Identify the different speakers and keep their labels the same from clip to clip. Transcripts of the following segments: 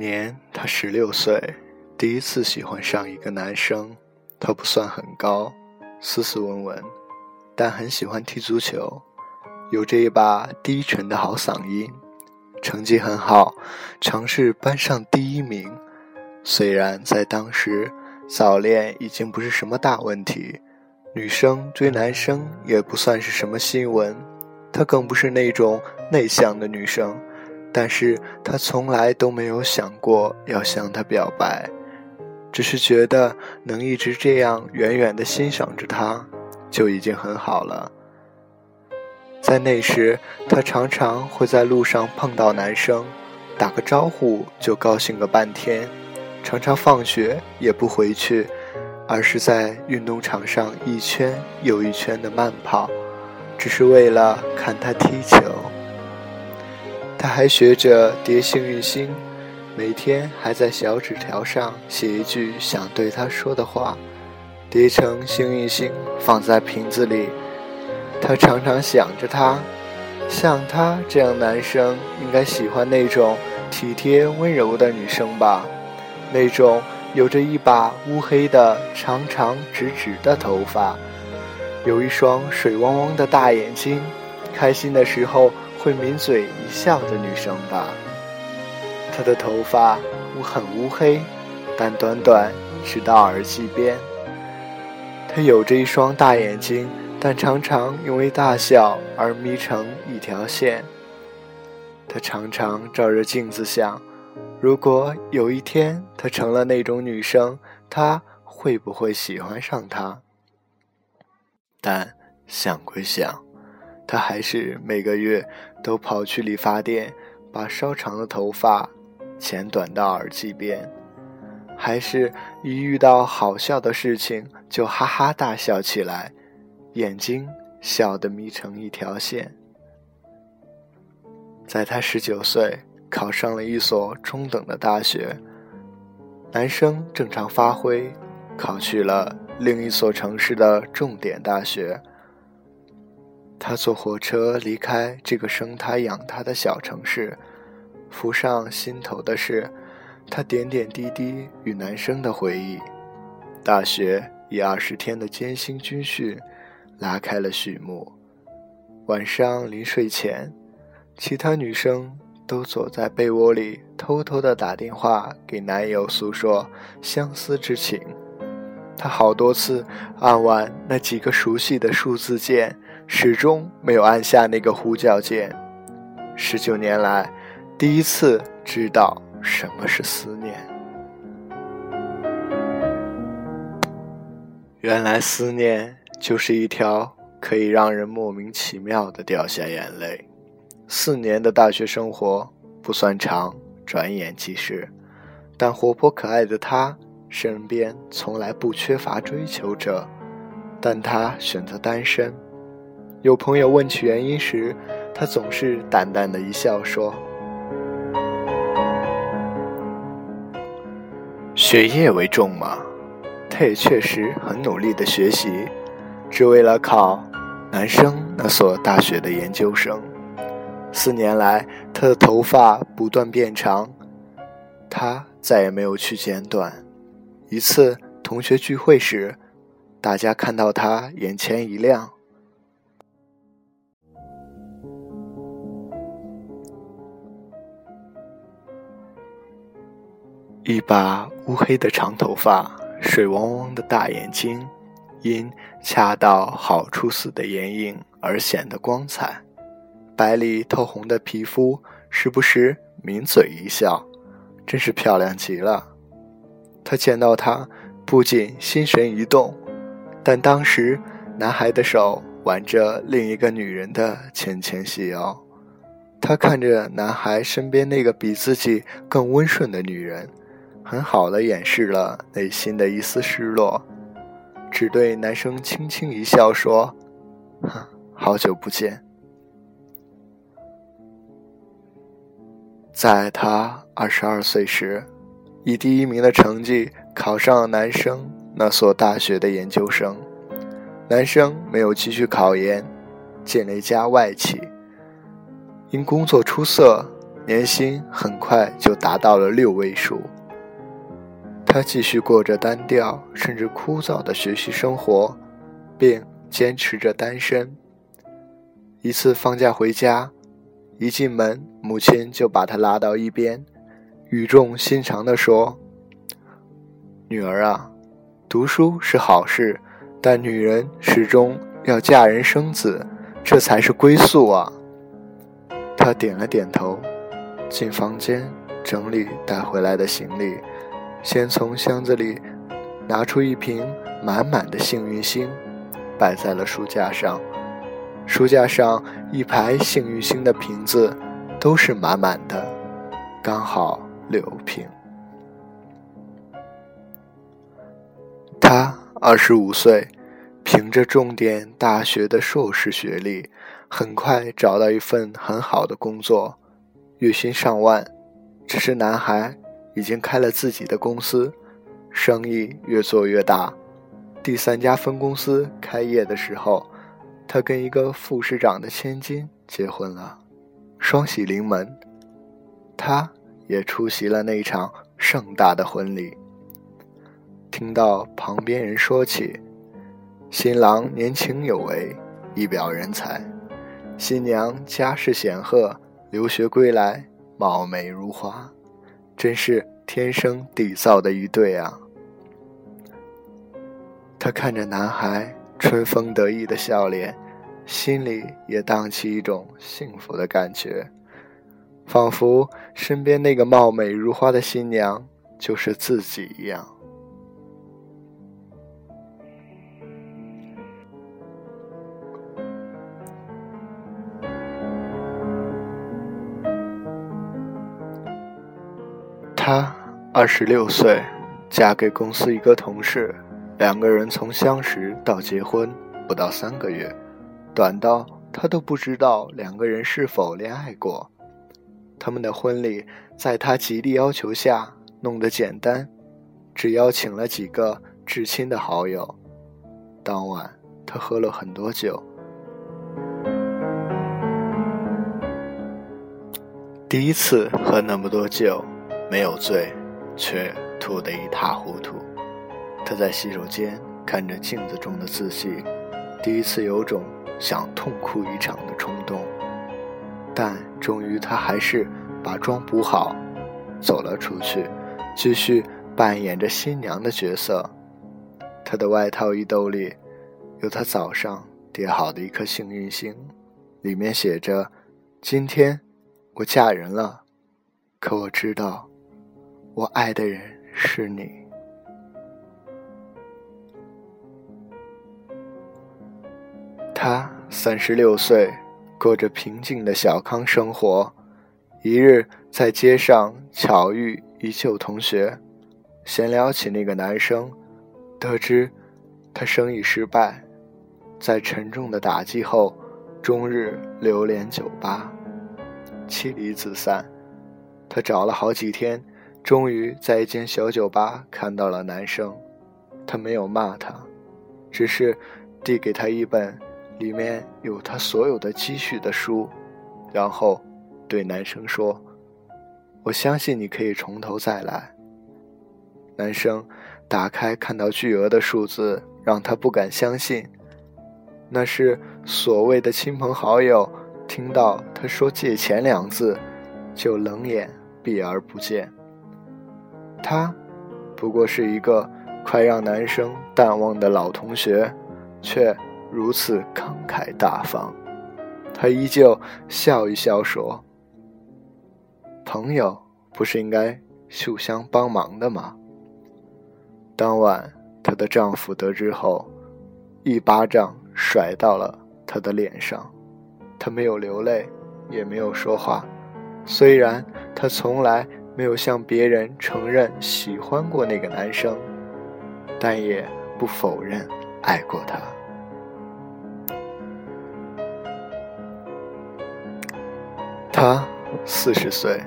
Speaker 1: 年，他十六岁，第一次喜欢上一个男生。他不算很高，斯斯文文，但很喜欢踢足球，有着一把低沉的好嗓音，成绩很好，常是班上第一名。虽然在当时，早恋已经不是什么大问题，女生追男生也不算是什么新闻。她更不是那种内向的女生。但是他从来都没有想过要向她表白，只是觉得能一直这样远远地欣赏着她，就已经很好了。在那时，他常常会在路上碰到男生，打个招呼就高兴个半天，常常放学也不回去，而是在运动场上一圈又一圈的慢跑，只是为了看他踢球。他还学着叠幸运星，每天还在小纸条上写一句想对他说的话，叠成幸运星放在瓶子里。他常常想着他，像他这样男生应该喜欢那种体贴温柔的女生吧，那种有着一把乌黑的长长直直的头发，有一双水汪汪的大眼睛，开心的时候。会抿嘴一笑的女生吧。她的头发乌很乌黑，但短短直到耳际边。她有着一双大眼睛，但常常因为大笑而眯成一条线。她常常照着镜子想：如果有一天她成了那种女生，她会不会喜欢上她？但想归想。他还是每个月都跑去理发店，把稍长的头发剪短到耳际边，还是一遇到好笑的事情就哈哈大笑起来，眼睛笑得眯成一条线。在他十九岁考上了一所中等的大学，男生正常发挥，考去了另一所城市的重点大学。他坐火车离开这个生他养他的小城市，浮上心头的是他点点滴滴与男生的回忆。大学以二十天的艰辛军训拉开了序幕。晚上临睡前，其他女生都躲在被窝里，偷偷的打电话给男友诉说相思之情。他好多次按完那几个熟悉的数字键。始终没有按下那个呼叫键。十九年来，第一次知道什么是思念。原来思念就是一条可以让人莫名其妙的掉下眼泪。四年的大学生活不算长，转眼即逝。但活泼可爱的他身边从来不缺乏追求者，但他选择单身。有朋友问起原因时，他总是淡淡的一笑说：“学业为重嘛。”他也确实很努力的学习，只为了考男生那所大学的研究生。四年来，他的头发不断变长，他再也没有去剪短。一次同学聚会时，大家看到他眼前一亮。一把乌黑的长头发，水汪汪的大眼睛，因恰到好处似的眼影而显得光彩。白里透红的皮肤，时不时抿嘴一笑，真是漂亮极了。他见到她，不仅心神一动，但当时男孩的手挽着另一个女人的纤纤细腰，他看着男孩身边那个比自己更温顺的女人。很好的掩饰了内心的一丝失落，只对男生轻轻一笑，说：“哼，好久不见。”在他二十二岁时，以第一名的成绩考上了男生那所大学的研究生。男生没有继续考研，进了一家外企。因工作出色，年薪很快就达到了六位数。他继续过着单调甚至枯燥的学习生活，并坚持着单身。一次放假回家，一进门，母亲就把他拉到一边，语重心长地说：“女儿啊，读书是好事，但女人始终要嫁人生子，这才是归宿啊。”他点了点头，进房间整理带回来的行李，先从箱子里拿出一瓶满满的幸运星，摆在了书架上。书架上一排幸运星的瓶子都是满满的，刚好六瓶。他二十五岁，凭着重点大学的硕士学历。很快找到一份很好的工作，月薪上万。只是男孩已经开了自己的公司，生意越做越大。第三家分公司开业的时候，他跟一个副市长的千金结婚了，双喜临门。他也出席了那场盛大的婚礼。听到旁边人说起，新郎年轻有为，一表人才。新娘家世显赫，留学归来，貌美如花，真是天生缔造的一对啊！他看着男孩春风得意的笑脸，心里也荡起一种幸福的感觉，仿佛身边那个貌美如花的新娘就是自己一样。她二十六岁，嫁给公司一个同事，两个人从相识到结婚不到三个月，短到她都不知道两个人是否恋爱过。他们的婚礼在她极力要求下弄得简单，只邀请了几个至亲的好友。当晚，她喝了很多酒，第一次喝那么多酒。没有醉，却吐得一塌糊涂。他在洗手间看着镜子中的自己，第一次有种想痛哭一场的冲动。但终于，他还是把妆补好，走了出去，继续扮演着新娘的角色。他的外套衣兜里有他早上叠好的一颗幸运星，里面写着：“今天我嫁人了，可我知道。”我爱的人是你。他三十六岁，过着平静的小康生活。一日在街上巧遇一旧同学，闲聊起那个男生，得知他生意失败，在沉重的打击后，终日流连酒吧，妻离子散。他找了好几天。终于在一间小酒吧看到了男生，他没有骂他，只是递给他一本里面有他所有的积蓄的书，然后对男生说：“我相信你可以从头再来。”男生打开看到巨额的数字，让他不敢相信，那是所谓的亲朋好友，听到他说“借钱”两字，就冷眼避而不见。他不过是一个快让男生淡忘的老同学，却如此慷慨大方。他依旧笑一笑说：“朋友不是应该互相帮忙的吗？”当晚，她的丈夫得知后，一巴掌甩到了她的脸上。她没有流泪，也没有说话。虽然她从来。没有向别人承认喜欢过那个男生，但也不否认爱过他。他四十岁，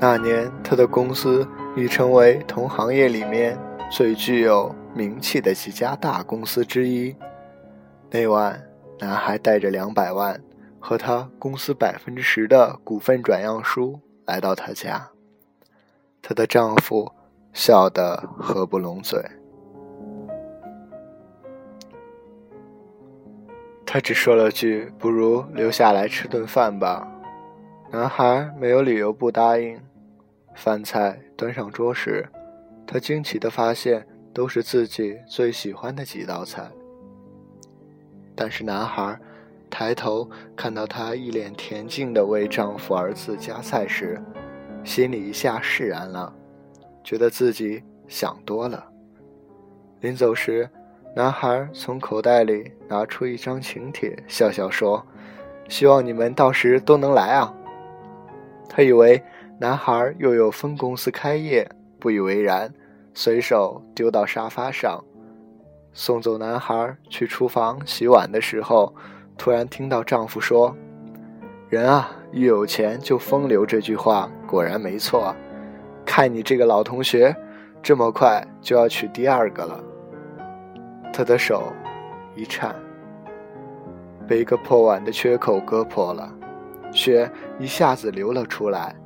Speaker 1: 那年他的公司已成为同行业里面最具有名气的几家大公司之一。那晚，男孩带着两百万，和他公司百分之十的股份转让书来到他家。她的丈夫笑得合不拢嘴。他只说了句：“不如留下来吃顿饭吧。”男孩没有理由不答应。饭菜端上桌时，他惊奇地发现都是自己最喜欢的几道菜。但是男孩抬头看到她一脸恬静地为丈夫儿子夹菜时，心里一下释然了，觉得自己想多了。临走时。男孩从口袋里拿出一张请帖，笑笑说：“希望你们到时都能来啊。”他以为男孩又有分公司开业，不以为然，随手丢到沙发上。送走男孩去厨房洗碗的时候，突然听到丈夫说：“人啊，一有钱就风流。”这句话果然没错。看你这个老同学，这么快就要娶第二个了。他的手一颤，被一个破碗的缺口割破了，血一下子流了出来。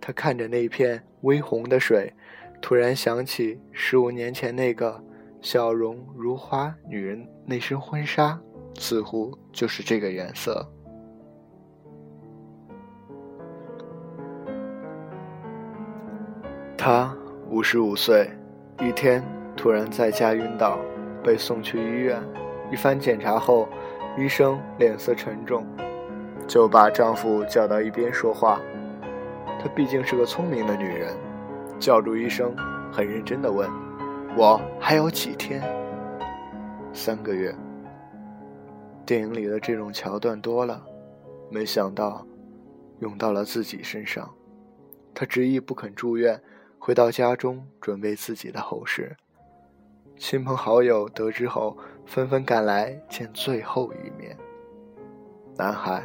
Speaker 1: 他看着那片微红的水，突然想起十五年前那个笑容如花女人那身婚纱，似乎就是这个颜色。他五十五岁，一天突然在家晕倒。被送去医院，一番检查后，医生脸色沉重，就把丈夫叫到一边说话。她毕竟是个聪明的女人，叫住医生，很认真地问：“我还有几天？”三个月。电影里的这种桥段多了，没想到用到了自己身上。她执意不肯住院，回到家中准备自己的后事。亲朋好友得知后，纷纷赶来见最后一面。男孩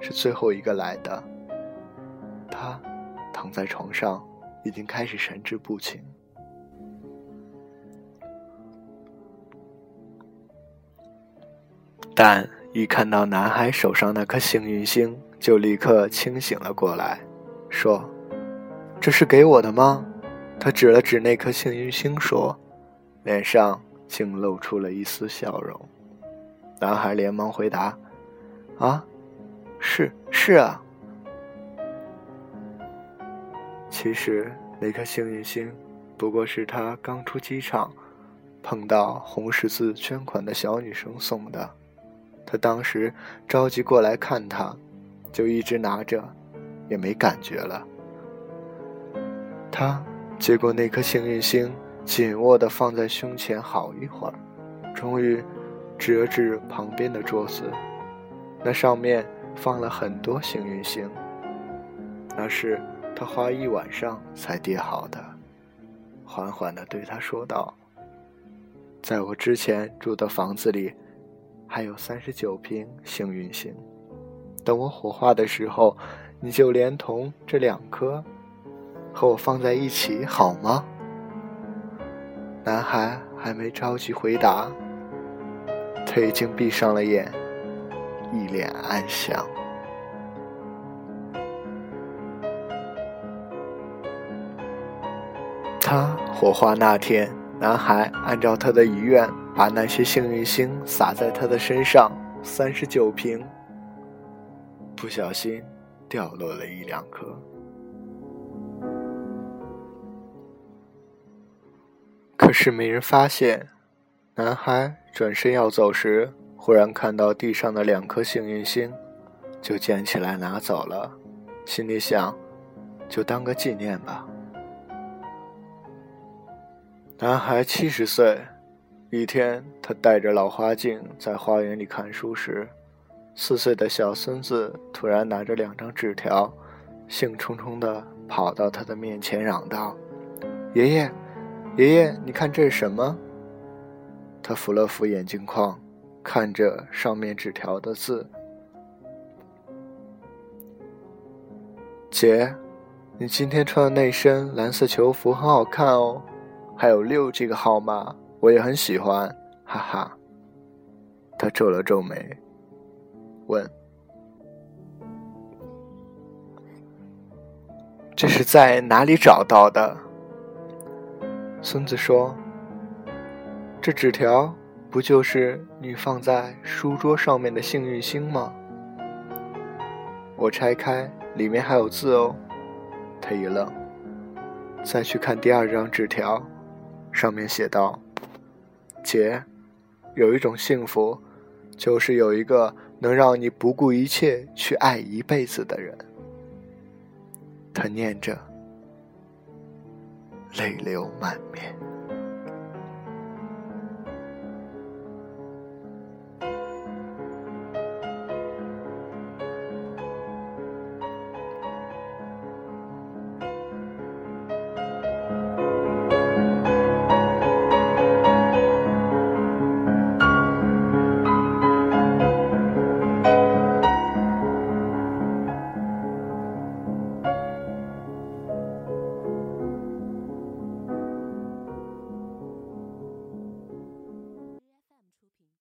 Speaker 1: 是最后一个来的，他躺在床上，已经开始神志不清。但一看到男孩手上那颗幸运星，就立刻清醒了过来，说：“这是给我的吗？”他指了指那颗幸运星，说。脸上竟露出了一丝笑容，男孩连忙回答：“啊，是是啊。”其实那颗幸运星，不过是他刚出机场，碰到红十字捐款的小女生送的。他当时着急过来看他，就一直拿着，也没感觉了。他结果那颗幸运星。紧握地放在胸前好一会儿，终于指了指旁边的桌子，那上面放了很多幸运星。那是他花一晚上才叠好的。缓缓地对他说道：“在我之前住的房子里，还有三十九瓶幸运星。等我火化的时候，你就连同这两颗和我放在一起，好吗？”男孩还没着急回答，他已经闭上了眼，一脸安详。他火化那天，男孩按照他的遗愿，把那些幸运星撒在他的身上，三十九瓶，不小心掉落了一两颗。是没人发现。男孩转身要走时，忽然看到地上的两颗幸运星，就捡起来拿走了，心里想：就当个纪念吧。男孩七十岁，一天，他戴着老花镜在花园里看书时，四岁的小孙子突然拿着两张纸条，兴冲冲地跑到他的面前，嚷道：“爷爷！”爷爷你看这是什么？他扶了扶眼镜框看着上面纸条的字。姐你今天穿的那身蓝色球服很好看哦还有六这个号码我也很喜欢哈哈。他皱了皱眉问这是在哪里找到的？孙子说：“这纸条不就是你放在书桌上面的幸运星吗？”我拆开，里面还有字哦。他一愣，再去看第二张纸条，上面写道：“姐，有一种幸福，就是有一个能让你不顾一切去爱一辈子的人。”他念着，泪流满面。